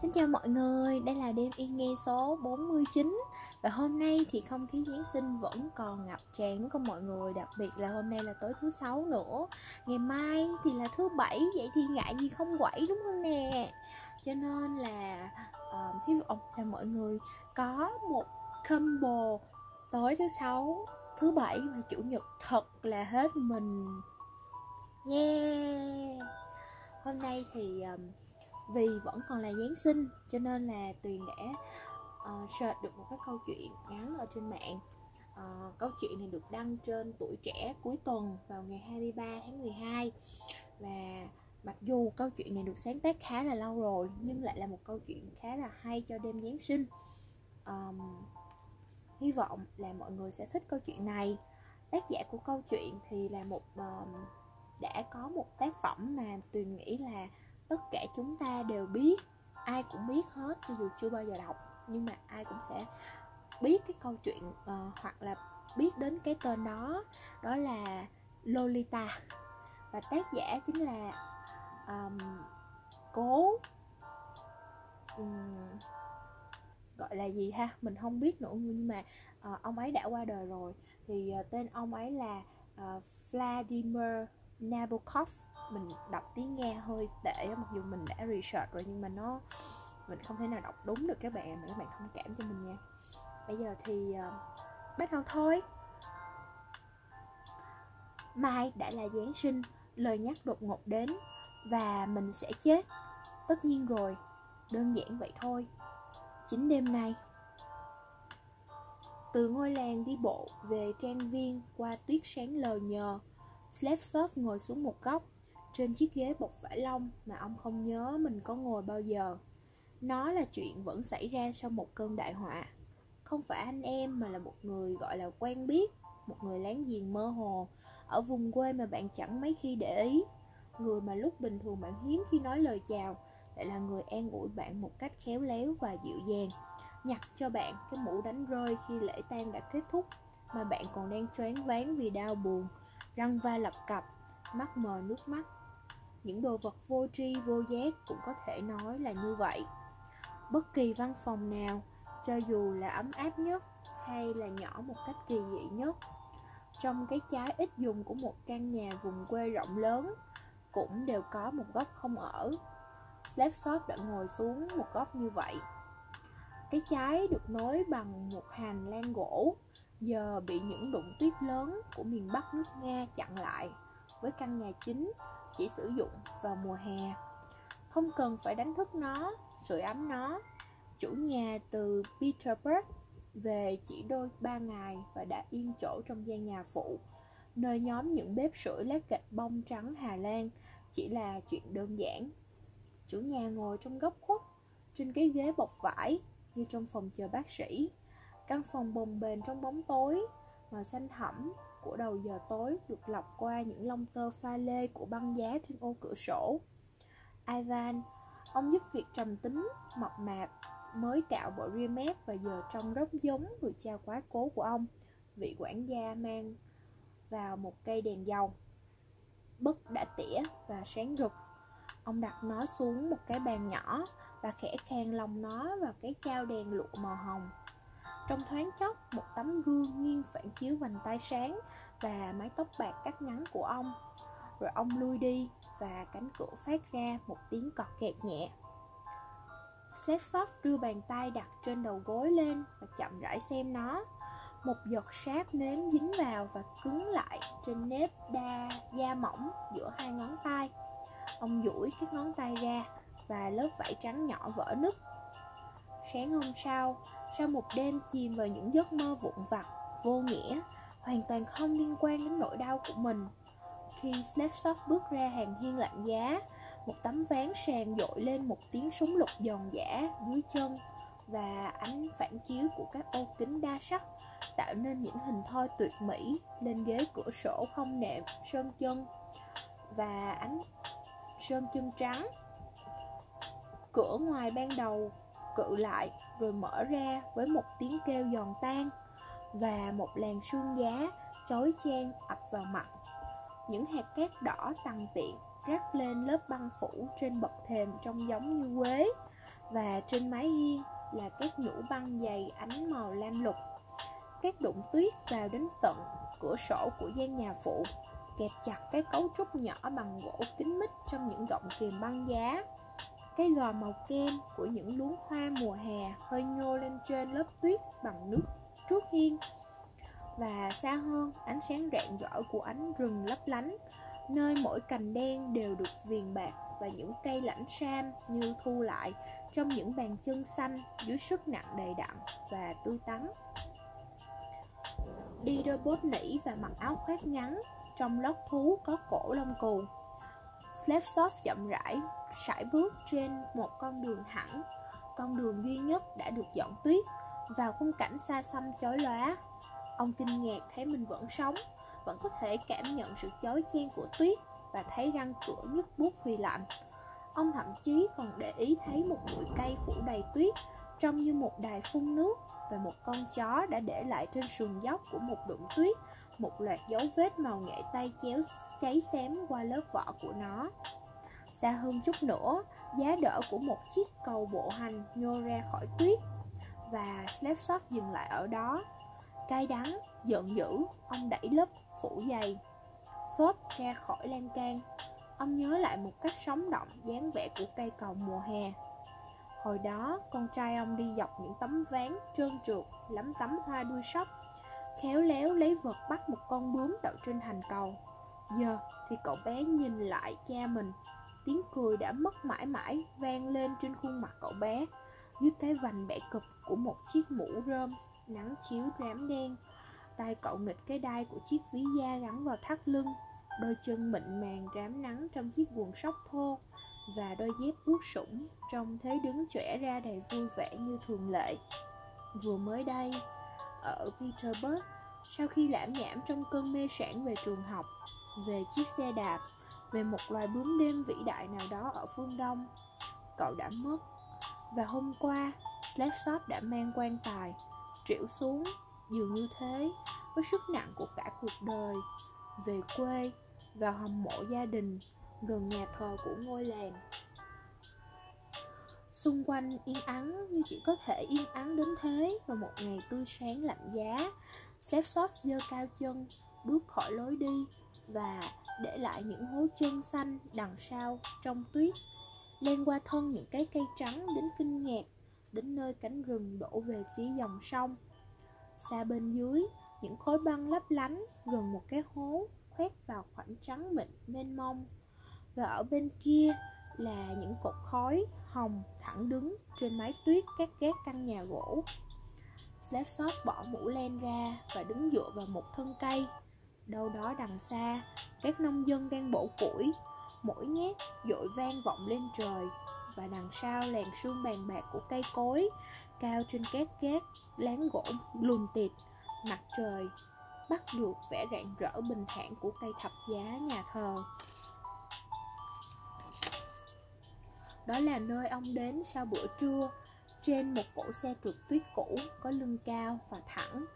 Xin chào mọi người, đây là đêm yên nghe số 49 Và hôm nay thì không khí Giáng sinh vẫn còn ngập tràn đúng không mọi người Đặc biệt là hôm nay là tối thứ sáu nữa. Ngày mai thì là thứ bảy, vậy thì ngại gì không quẩy đúng không nè? Cho nên là uh, hy vọng là mọi người có một combo tối thứ sáu, thứ bảy và chủ nhật thật là hết mình. Yeah! Hôm nay thì um, vì vẫn còn là Giáng sinh cho nên là Tuyền đã uh, search được một cái câu chuyện ngắn ở trên mạng. Uh, câu chuyện này được đăng trên tuổi trẻ cuối tuần vào ngày 23 tháng 12 và mặc dù câu chuyện này được sáng tác khá là lâu rồi nhưng lại là một câu chuyện khá là hay cho đêm Giáng sinh. Um, hy vọng là mọi người sẽ thích câu chuyện này. Tác giả của câu chuyện thì là một um, đã có một tác phẩm mà tuyền nghĩ là tất cả chúng ta đều biết ai cũng biết hết cho dù chưa bao giờ đọc nhưng mà ai cũng sẽ biết cái câu chuyện uh, hoặc là biết đến cái tên đó đó là Lolita. Và tác giả chính là um, cố um, gọi là gì ha? Mình không biết nữa nhưng mà uh, ông ấy đã qua đời rồi. Thì uh, tên ông ấy là uh, Vladimir Nabokov mình đọc tiếng nghe hơi tệ mặc dù mình đã research rồi nhưng mà nó mình không thể nào đọc đúng được các bạn các bạn thông cảm cho mình nha. Bây giờ thì uh, bắt đầu thôi. Mai đã là giáng sinh lời nhắc đột ngột đến và mình sẽ chết. Tất nhiên rồi đơn giản vậy thôi. Chính đêm nay từ ngôi làng đi bộ về trang viên qua tuyết sáng lờ nhờ Slavsov ngồi xuống một góc trên chiếc ghế bọc vải lông mà ông không nhớ mình có ngồi bao giờ. Nó là chuyện vẫn xảy ra sau một cơn đại họa. Không phải anh em mà là một người gọi là quen biết, một người láng giềng mơ hồ, ở vùng quê mà bạn chẳng mấy khi để ý. Người mà lúc bình thường bạn hiếm khi nói lời chào, lại là người an ủi bạn một cách khéo léo và dịu dàng. Nhặt cho bạn cái mũ đánh rơi khi lễ tang đã kết thúc, mà bạn còn đang choáng váng vì đau buồn, răng va lập cập, mắt mờ nước mắt những đồ vật vô tri, vô giác cũng có thể nói là như vậy. Bất kỳ văn phòng nào, cho dù là ấm áp nhất hay là nhỏ một cách kỳ dị nhất, trong cái trái ít dùng của một căn nhà vùng quê rộng lớn cũng đều có một góc không ở. Slapshot đã ngồi xuống một góc như vậy. Cái trái được nối bằng một hành lang gỗ, giờ bị những đụng tuyết lớn của miền Bắc nước Nga chặn lại với căn nhà chính chỉ sử dụng vào mùa hè. Không cần phải đánh thức nó, sưởi ấm nó. Chủ nhà từ Petersburg về chỉ đôi ba ngày và đã yên chỗ trong gian nhà phụ, nơi nhóm những bếp sưởi lá gạch bông trắng Hà Lan, chỉ là chuyện đơn giản. Chủ nhà ngồi trong góc khuất, trên cái ghế bọc vải như trong phòng chờ bác sĩ. Căn phòng bồng bềnh trong bóng tối, màu xanh thẳm của đầu giờ tối được lọc qua những lông tơ pha lê của băng giá trên ô cửa sổ. Ivan, ông giúp việc trầm tính, mập mạp, mới cạo bộ ria mép và giờ trông rất giống người cha quá cố của ông. Vị quản gia mang vào một cây đèn dầu. Bức đã tỉa và sáng rực. Ông đặt nó xuống một cái bàn nhỏ và khẽ khen lòng nó vào cái trao đèn lụa màu hồng trong thoáng chốc, một tấm gương nghiêng phản chiếu vành tay sáng và mái tóc bạc cắt ngắn của ông. Rồi ông lui đi và cánh cửa phát ra một tiếng cọt kẹt nhẹ. Slapshot đưa bàn tay đặt trên đầu gối lên và chậm rãi xem nó. Một giọt sáp nến dính vào và cứng lại trên nếp đa da mỏng giữa hai ngón tay. Ông duỗi các ngón tay ra và lớp vải trắng nhỏ vỡ nứt. Sáng hôm sau, sau một đêm chìm vào những giấc mơ vụn vặt, vô nghĩa, hoàn toàn không liên quan đến nỗi đau của mình. Khi Snapshot bước ra hàng hiên lạnh giá, một tấm ván sàn dội lên một tiếng súng lục giòn giả dưới chân và ánh phản chiếu của các ô kính đa sắc tạo nên những hình thoi tuyệt mỹ lên ghế cửa sổ không nệm sơn chân và ánh sơn chân trắng cửa ngoài ban đầu cự lại rồi mở ra với một tiếng kêu giòn tan và một làn sương giá chói chang ập vào mặt. Những hạt cát đỏ tằn tiện rắc lên lớp băng phủ trên bậc thềm trông giống như quế, và trên mái hiên là các nhũ băng dày ánh màu lam lục. Các đụng tuyết vào đến tận cửa sổ của gian nhà phụ, kẹp chặt cái cấu trúc nhỏ bằng gỗ kín mít trong những gọng kìm băng giá cái gò màu kem của những luống hoa mùa hè hơi nhô lên trên lớp tuyết bằng nước trước hiên. Và xa hơn, ánh sáng rạng rỡ của ánh rừng lấp lánh, nơi mỗi cành đen đều được viền bạc và những cây lãnh sam như thu lại trong những bàn chân xanh dưới sức nặng đầy đặn và tươi tắn. Đi đôi bốt nỉ và mặc áo khoác ngắn, trong lót thú có cổ lông cù slepsoft chậm rãi sải bước trên một con đường thẳng, con đường duy nhất đã được dọn tuyết vào khung cảnh xa xăm chói lóa ông kinh ngạc thấy mình vẫn sống vẫn có thể cảm nhận sự chói chen của tuyết và thấy răng cửa nhức buốt vì lạnh. Ông thậm chí còn để ý thấy một bụi cây phủ đầy tuyết trông như một đài phun nước và một con chó đã để lại trên sườn dốc của một đụng tuyết một loạt dấu vết màu nghệ tay chéo cháy xém qua lớp vỏ của nó xa hơn chút nữa, giá đỡ của một chiếc cầu bộ hành nhô ra khỏi tuyết và Slepsov dừng lại ở đó. Cay đắng, giận dữ, ông đẩy lớp phủ dày xốp ra khỏi lan can. Ông nhớ lại một cách sống động dáng vẻ của cây cầu mùa hè. Hồi đó, con trai ông đi dọc những tấm ván trơn trượt lắm tấm hoa đuôi sóc, khéo léo lấy vật bắt một con bướm đậu trên thành cầu. Giờ thì cậu bé nhìn lại cha mình tiếng cười đã mất mãi mãi vang lên trên khuôn mặt cậu bé. Dưới cái vành bẻ cụp của một chiếc mũ rơm nắng chiếu rám đen, tay cậu nghịch cái đai của chiếc ví da gắn vào thắt lưng, đôi chân mịn màng rám nắng trong chiếc quần sóc thô và đôi dép ướt sũng trông thế đứng trẻ ra đầy vui vẻ như thường lệ. Vừa mới đây, ở Petersburg, sau khi lãm nhảm trong cơn mê sản về trường học, về chiếc xe đạp về một loài bướm đêm vĩ đại nào đó ở phương đông. Cậu đã mất. Và hôm qua Slapshot đã mang quan tài, trĩu xuống, dường như thế, với sức nặng của cả cuộc đời. Về quê, vào hầm mộ gia đình, gần nhà thờ của ngôi làng. Xung quanh yên ắng, như chỉ có thể yên ắng đến thế, vào một ngày tươi sáng lạnh giá Slapshot giơ cao chân, bước khỏi lối đi và để lại những hố chân xanh, đằng sau, trong tuyết. Len qua thân những cái cây trắng đến kinh ngạc, đến nơi cánh rừng đổ về phía dòng sông. Xa bên dưới, những khối băng lấp lánh gần một cái hố khoét vào khoảng trắng mịn mênh mông. Và ở bên kia là những cột khói hồng thẳng đứng trên mái tuyết các gác căn nhà gỗ. Slapshot bỏ mũ len ra và đứng dựa vào một thân cây đâu đó đằng xa, các nông dân đang bổ củi, mỗi nhát dội vang vọng lên trời, và đằng sau làn sương bàn bạc của cây cối, cao trên các gác, láng gỗ lùn tịt, mặt trời bắt được vẻ rạng rỡ bình thản của cây thập giá nhà thờ. Đó là nơi ông đến sau bữa trưa trên một cỗ xe trượt tuyết cũ có lưng cao và thẳng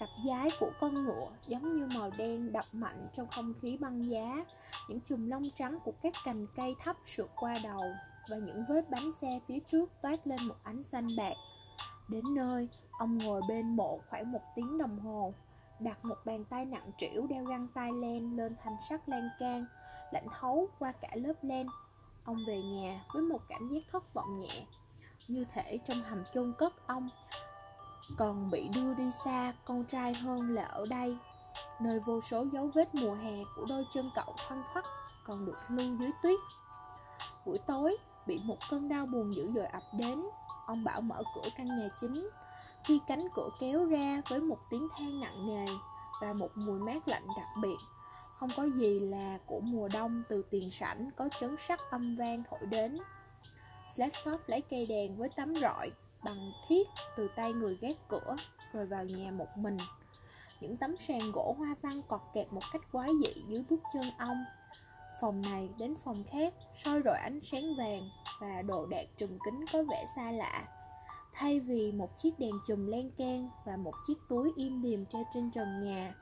cặp giái của con ngựa giống như màu đen đập mạnh trong không khí băng giá. Những chùm lông trắng của các cành cây thấp sượt qua đầu và những vết bánh xe phía trước toát lên một ánh xanh bạc. Đến nơi, ông ngồi bên mộ khoảng một tiếng đồng hồ, đặt một bàn tay nặng trĩu đeo găng tay len lên thành sắt lan can, lạnh thấu qua cả lớp len. Ông về nhà với một cảm giác thất vọng nhẹ. Như thể trong hầm chôn cất ông còn bị đưa đi xa, con trai hơn là ở đây. Nơi vô số dấu vết mùa hè của đôi chân cậu thoăn thoắt còn được lưu dưới tuyết. Buổi tối, bị một cơn đau buồn dữ dội ập đến, ông bảo mở cửa căn nhà chính. Khi cánh cửa kéo ra với một tiếng than nặng nề và một mùi mát lạnh đặc biệt, không có gì là của mùa đông từ tiền sảnh có chấn sắt âm vang thổi đến. Slapshot lấy cây đèn với tấm rọi bằng thiết từ tay người gác cửa rồi vào nhà một mình. Những tấm sàn gỗ hoa văn cọt kẹt một cách quái dị dưới bước chân ông. Phòng này đến phòng khác, soi rọi ánh sáng vàng và đồ đạc trùm kính có vẻ xa lạ. Thay vì một chiếc đèn chùm len can và một chiếc túi im điềm treo trên trần nhà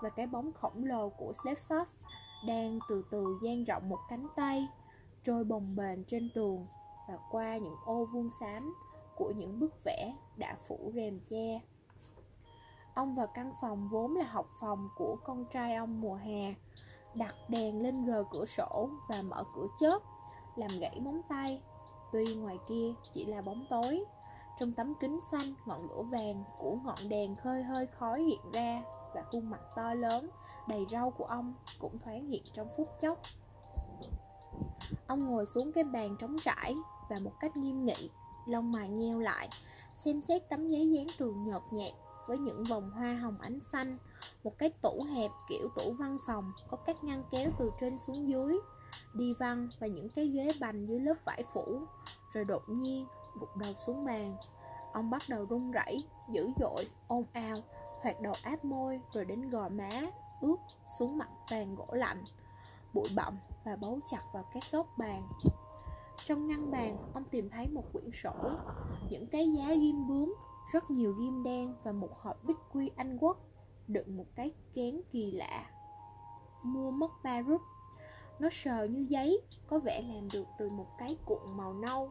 và cái bóng khổng lồ của slepsoft đang từ từ dang rộng một cánh tay, trôi bồng bềnh trên tường và qua những ô vuông xám của những bức vẽ đã phủ rèm che. Ông vào căn phòng vốn là học phòng của con trai ông mùa hè, đặt đèn lên gờ cửa sổ và mở cửa chớp, làm gãy móng tay. Tuy ngoài kia chỉ là bóng tối, trong tấm kính xanh ngọn lửa vàng của ngọn đèn khơi hơi khói hiện ra và khuôn mặt to lớn đầy râu của ông cũng thoáng hiện trong phút chốc. Ông ngồi xuống cái bàn trống trải và một cách nghiêm nghị, lông mày nheo lại, xem xét tấm giấy dán tường nhợt nhạt với những vòng hoa hồng ánh xanh, một cái tủ hẹp kiểu tủ văn phòng có các ngăn kéo từ trên xuống dưới, đi văn và những cái ghế bành dưới lớp vải phủ, rồi đột nhiên gục đầu xuống bàn. Ông bắt đầu run rẩy, dữ dội, ôm ào, hoạt đầu áp môi rồi đến gò má, ướt xuống mặt bàn gỗ lạnh. Bụi bặm và bấu chặt vào các góc bàn. Trong ngăn bàn, ông tìm thấy một quyển sổ, những cái giá ghim bướm, rất nhiều ghim đen và một hộp bích quy Anh Quốc đựng một cái kén kỳ lạ. Mua mất ba rút. Nó sờ như giấy, có vẻ làm được từ một cái cuộn màu nâu.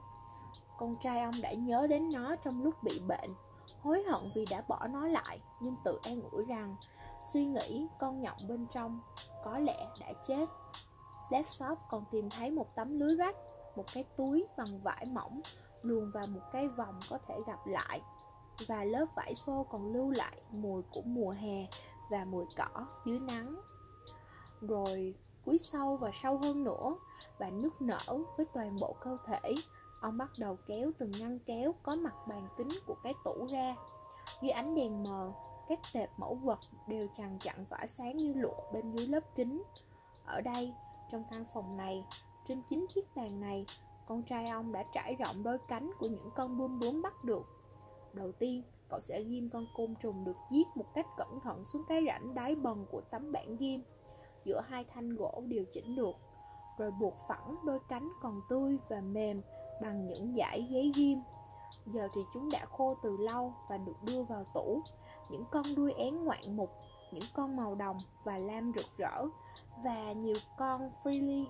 Con trai ông đã nhớ đến nó trong lúc bị bệnh, hối hận vì đã bỏ nó lại, nhưng tự an ủi rằng suy nghĩ con nhộng bên trong có lẽ đã chết. Slapsoft còn tìm thấy một tấm lưới rách một cái túi bằng vải mỏng luồn vào một cái vòng có thể gặp lại. Và lớp vải xô còn lưu lại mùi của mùa hè và mùi cỏ dưới nắng. Rồi cúi sâu và sâu hơn nữa và nức nở với toàn bộ cơ thể. Ông bắt đầu kéo từng ngăn kéo có mặt bàn kính của cái tủ ra. Dưới ánh đèn mờ, các tệp mẫu vật đều chằng chặn tỏa sáng như lụa bên dưới lớp kính. Ở đây, trong căn phòng này trên chính chiếc bàn này, con trai ông đã trải rộng đôi cánh của những con bướm bướm bắt được. Đầu tiên, cậu sẽ ghim con côn trùng được giết một cách cẩn thận xuống cái rãnh đáy bần của tấm bản ghim, giữa hai thanh gỗ điều chỉnh được, rồi buộc phẳng đôi cánh còn tươi và mềm bằng những dải giấy ghim. Giờ thì chúng đã khô từ lâu và được đưa vào tủ. Những con đuôi én ngoạn mục, những con màu đồng và lam rực rỡ, và nhiều con freely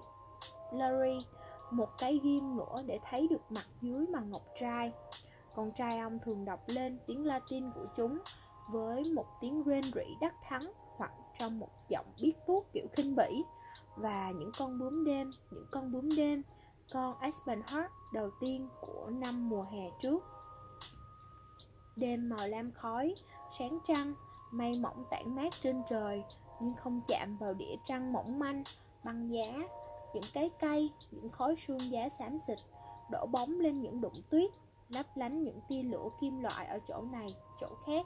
Larry một cái ghim nữa để thấy được mặt dưới mà ngọc trai. Con trai ông thường đọc lên tiếng Latin của chúng với một tiếng rên rỉ đắc thắng hoặc trong một giọng biết tuốt kiểu khinh bỉ và những con bướm đêm, những con bướm đêm, con Aspen Heart đầu tiên của năm mùa hè trước. Đêm màu lam khói, sáng trăng, mây mỏng tản mát trên trời nhưng không chạm vào đĩa trăng mỏng manh, băng giá những cái cây, những khói sương giá xám xịt, đổ bóng lên những đụng tuyết, lấp lánh những tia lửa kim loại ở chỗ này, chỗ khác.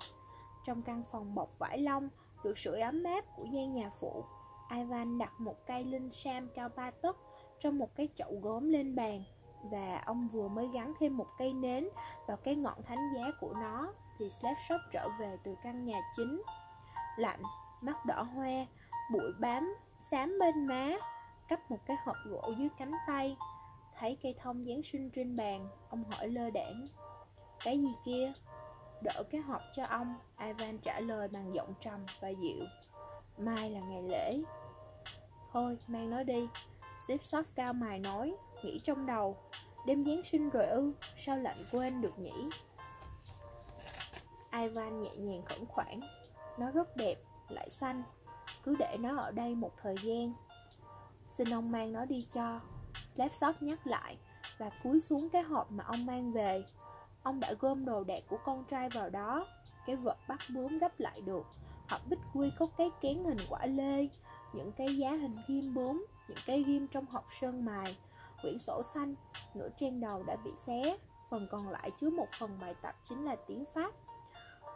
Trong căn phòng bọc vải lông, được sưởi ấm áp của gian nhà phụ, Ivan đặt một cây linh sam cao ba tấc trong một cái chậu gốm lên bàn và ông vừa mới gắn thêm một cây nến vào cái ngọn thánh giá của nó thì Slapshot trở về từ căn nhà chính. Lạnh, mắt đỏ hoe, bụi bám, xám bên má, cắp một cái hộp gỗ dưới cánh tay, thấy cây thông Giáng sinh trên bàn, ông hỏi lơ đãng cái gì kia? Đỡ cái hộp cho ông, ivan trả lời bằng giọng trầm và dịu, mai là ngày lễ. Thôi, mang nó đi. Steve shop cao mài nói, nghĩ trong đầu, đêm giáng sinh rồi ư, sao lạnh quên được nhỉ? Ivan nhẹ nhàng khẩn khoản nó rất đẹp, lại xanh, cứ để nó ở đây một thời gian. Xin ông mang nó đi cho Slapshot nhắc lại Và cúi xuống cái hộp mà ông mang về. Ông đã gom đồ đạc của con trai vào đó. Cái vật bắt bướm gấp lại được. Hộp bích quy có cái kén hình quả lê, Những cái giá hình ghim bướm, Những cái ghim trong hộp sơn mài. Quyển sổ xanh, Nửa trang đầu đã bị xé. Phần còn lại chứa một phần bài tập chính là tiếng Pháp.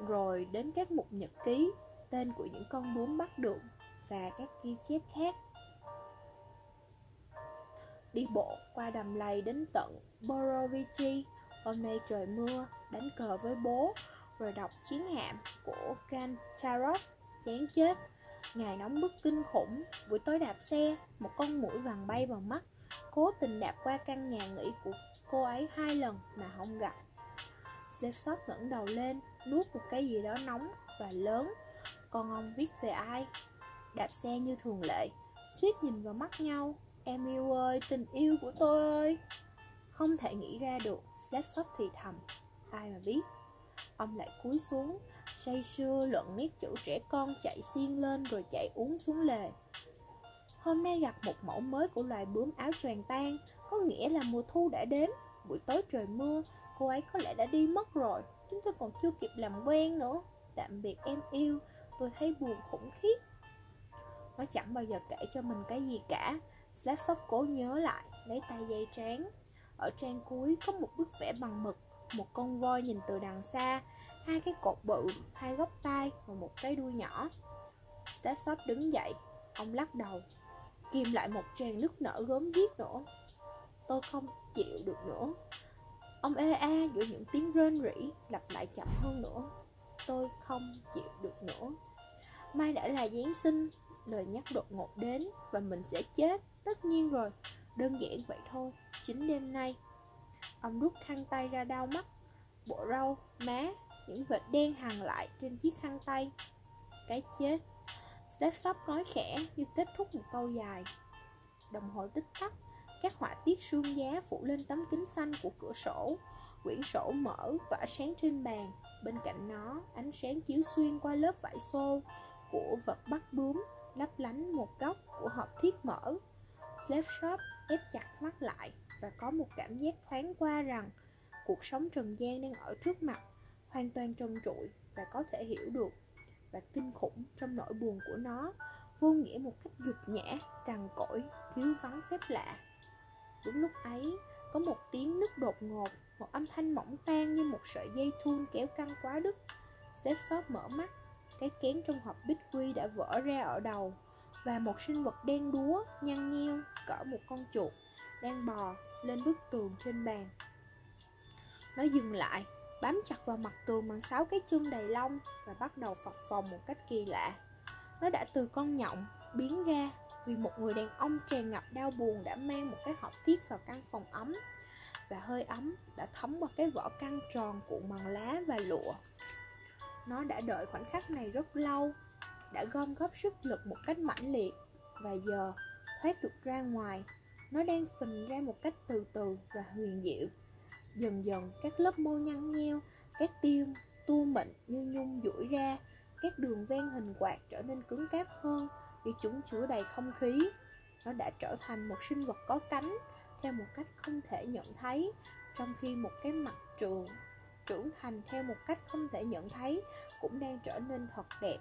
Rồi đến các mục nhật ký, Tên của những con bướm bắt được Và các ghi chép khác đi bộ qua đầm lầy đến tận Borovichi. Hôm nay trời mưa, đánh cờ với bố, rồi đọc chiến hạm của Kantarov, chán chết. Ngày nóng bức kinh khủng, buổi tối đạp xe, một con mũi vàng bay vào mắt, cố tình đạp qua căn nhà nghỉ của cô ấy hai lần mà không gặp. Slipshot ngẩng đầu lên, nuốt một cái gì đó nóng và lớn. Con ông viết về ai? Đạp xe như thường lệ, suýt nhìn vào mắt nhau, Em yêu ơi, tình yêu của tôi ơi. Không thể nghĩ ra được Slapshot thì thầm. Ai mà biết? Ông lại cúi xuống. Say sưa luận nét chữ trẻ con chạy xiên lên rồi chạy uống xuống lề. Hôm nay gặp một mẫu mới của loài bướm áo choàng tan. Có nghĩa là mùa thu đã đến. Buổi tối trời mưa Cô ấy có lẽ đã đi mất rồi. Chúng tôi còn chưa kịp làm quen nữa. Tạm biệt em yêu. Tôi thấy buồn khủng khiếp. Nó chẳng bao giờ kể cho mình cái gì cả. Slapshot cố nhớ lại Lấy tay dây trán Ở trang cuối có một bức vẽ bằng mực Một con voi nhìn từ đằng xa Hai cái cột bự, hai góc tai Và một cái đuôi nhỏ. Slapshot đứng dậy Ông lắc đầu Kìm lại một tràng nước nở gớm ghiếc nữa. Tôi không chịu được nữa. Ông ê a giữa những tiếng rên rỉ Lặp lại chậm hơn nữa. Tôi không chịu được nữa. Mai đã là Giáng sinh Lời nhắc đột ngột đến Và mình sẽ chết. Tất nhiên rồi Đơn giản vậy thôi Chính đêm nay. Ông rút khăn tay ra đau mắt Bộ râu, má Những vệt đen hằn lại trên chiếc khăn tay. Cái chết Steph Shop nói khẽ như kết thúc một câu dài. Đồng hồ tích tắc Các họa tiết sương giá phủ lên tấm kính xanh của cửa sổ. Quyển sổ mở tỏa sáng trên bàn. Bên cạnh nó, ánh sáng chiếu xuyên qua lớp vải xô Của vật bắt bướm Lấp lánh một góc của hộp thiết mở. Slave Shop ép chặt mắt lại Và có một cảm giác thoáng qua rằng Cuộc sống trần gian đang ở trước mặt Hoàn toàn trần trụi Và có thể hiểu được Và kinh khủng trong nỗi buồn của nó Vô nghĩa một cách dục nhã, cằn cỗi, thiếu vắng phép lạ. Đúng lúc ấy, có một tiếng nứt đột ngột Một âm thanh mỏng tan như một sợi dây thun kéo căng quá đứt. Step Shop mở mắt Cái kén trong hộp bích quy đã vỡ ra ở đầu Và một sinh vật đen đúa, nhăn nheo, cỡ một con chuột Đang bò lên bức tường trên bàn Nó dừng lại, bám chặt vào mặt tường bằng sáu cái chân đầy lông Và bắt đầu phập phồng một cách kỳ lạ Nó đã từ con nhộng biến ra vì một người đàn ông tràn ngập đau buồn đã mang một cái hộp thiết vào căn phòng ấm và hơi ấm đã thấm qua cái vỏ căng tròn cuộn bằng lá và lụa. Nó đã đợi khoảnh khắc này rất lâu, đã gom góp sức lực một cách mãnh liệt và giờ thoát được ra ngoài, nó đang phình ra một cách từ từ và huyền diệu. Dần dần các lớp mô nhăn nheo, các tiêu tua mịn như nhung duỗi ra, các đường ven hình quạt trở nên cứng cáp hơn vì chúng chứa đầy không khí. Nó đã trở thành một sinh vật có cánh theo một cách không thể nhận thấy, trong khi một cái mặt trường trưởng thành theo một cách không thể nhận thấy cũng đang trở nên thật đẹp.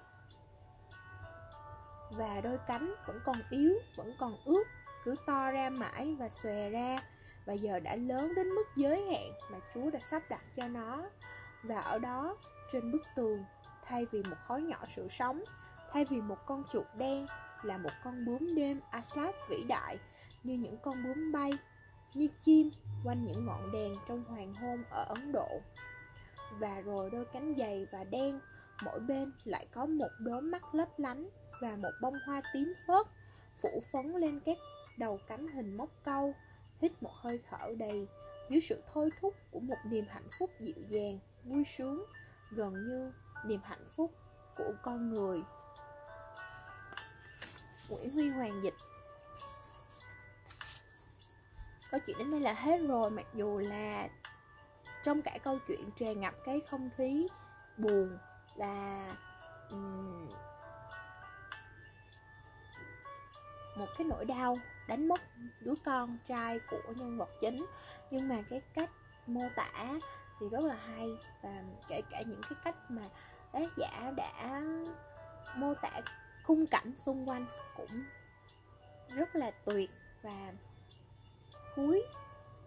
Và đôi cánh vẫn còn yếu, vẫn còn ướt, cứ to ra mãi và xòe ra. Và giờ đã lớn đến mức giới hạn mà Chúa đã sắp đặt cho nó. Và ở đó, trên bức tường, thay vì một khối nhỏ sự sống, thay vì một con chuột đen là một con bướm đêm Aslat vĩ đại như những con bướm bay như chim quanh những ngọn đèn trong hoàng hôn ở Ấn Độ. Và rồi đôi cánh dày và đen mỗi bên lại có một đốm mắt lấp lánh và một bông hoa tím phớt phủ phấn lên các đầu cánh hình móc câu hít một hơi thở đầy. Dưới sự thôi thúc của một niềm hạnh phúc dịu dàng vui sướng gần như niềm hạnh phúc của con người. Nguyễn Huy Hoàng dịch. Câu chuyện đến đây là hết rồi Mặc dù là trong cả câu chuyện tràn ngập cái không khí buồn và um, một cái nỗi đau đánh mất đứa con trai của nhân vật chính. Nhưng mà cái cách mô tả thì rất là hay. Và kể cả những cái cách mà tác giả đã mô tả khung cảnh xung quanh cũng rất là tuyệt. Và cuối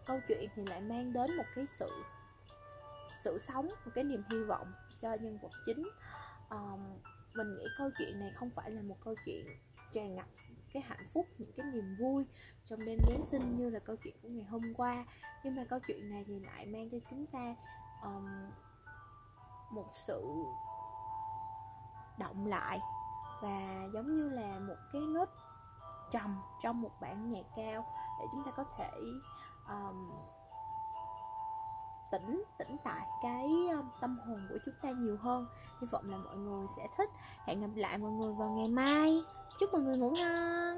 câu chuyện thì lại mang đến một cái sự sự sống một cái niềm hy vọng cho nhân vật chính. Um, mình nghĩ câu chuyện này không phải là một câu chuyện tràn ngập cái hạnh phúc những cái niềm vui trong đêm giáng sinh như là câu chuyện của ngày hôm qua. Nhưng mà câu chuyện này thì lại mang cho chúng ta um, một sự động lại và giống như là một cái nốt trầm trong một bản nhạc cao để chúng ta có thể um, tỉnh tỉnh tại cái ờ, tâm hồn của chúng ta nhiều hơn. Hy vọng là mọi người sẽ thích. Hẹn gặp lại mọi người vào ngày mai. Chúc mọi người ngủ ngon!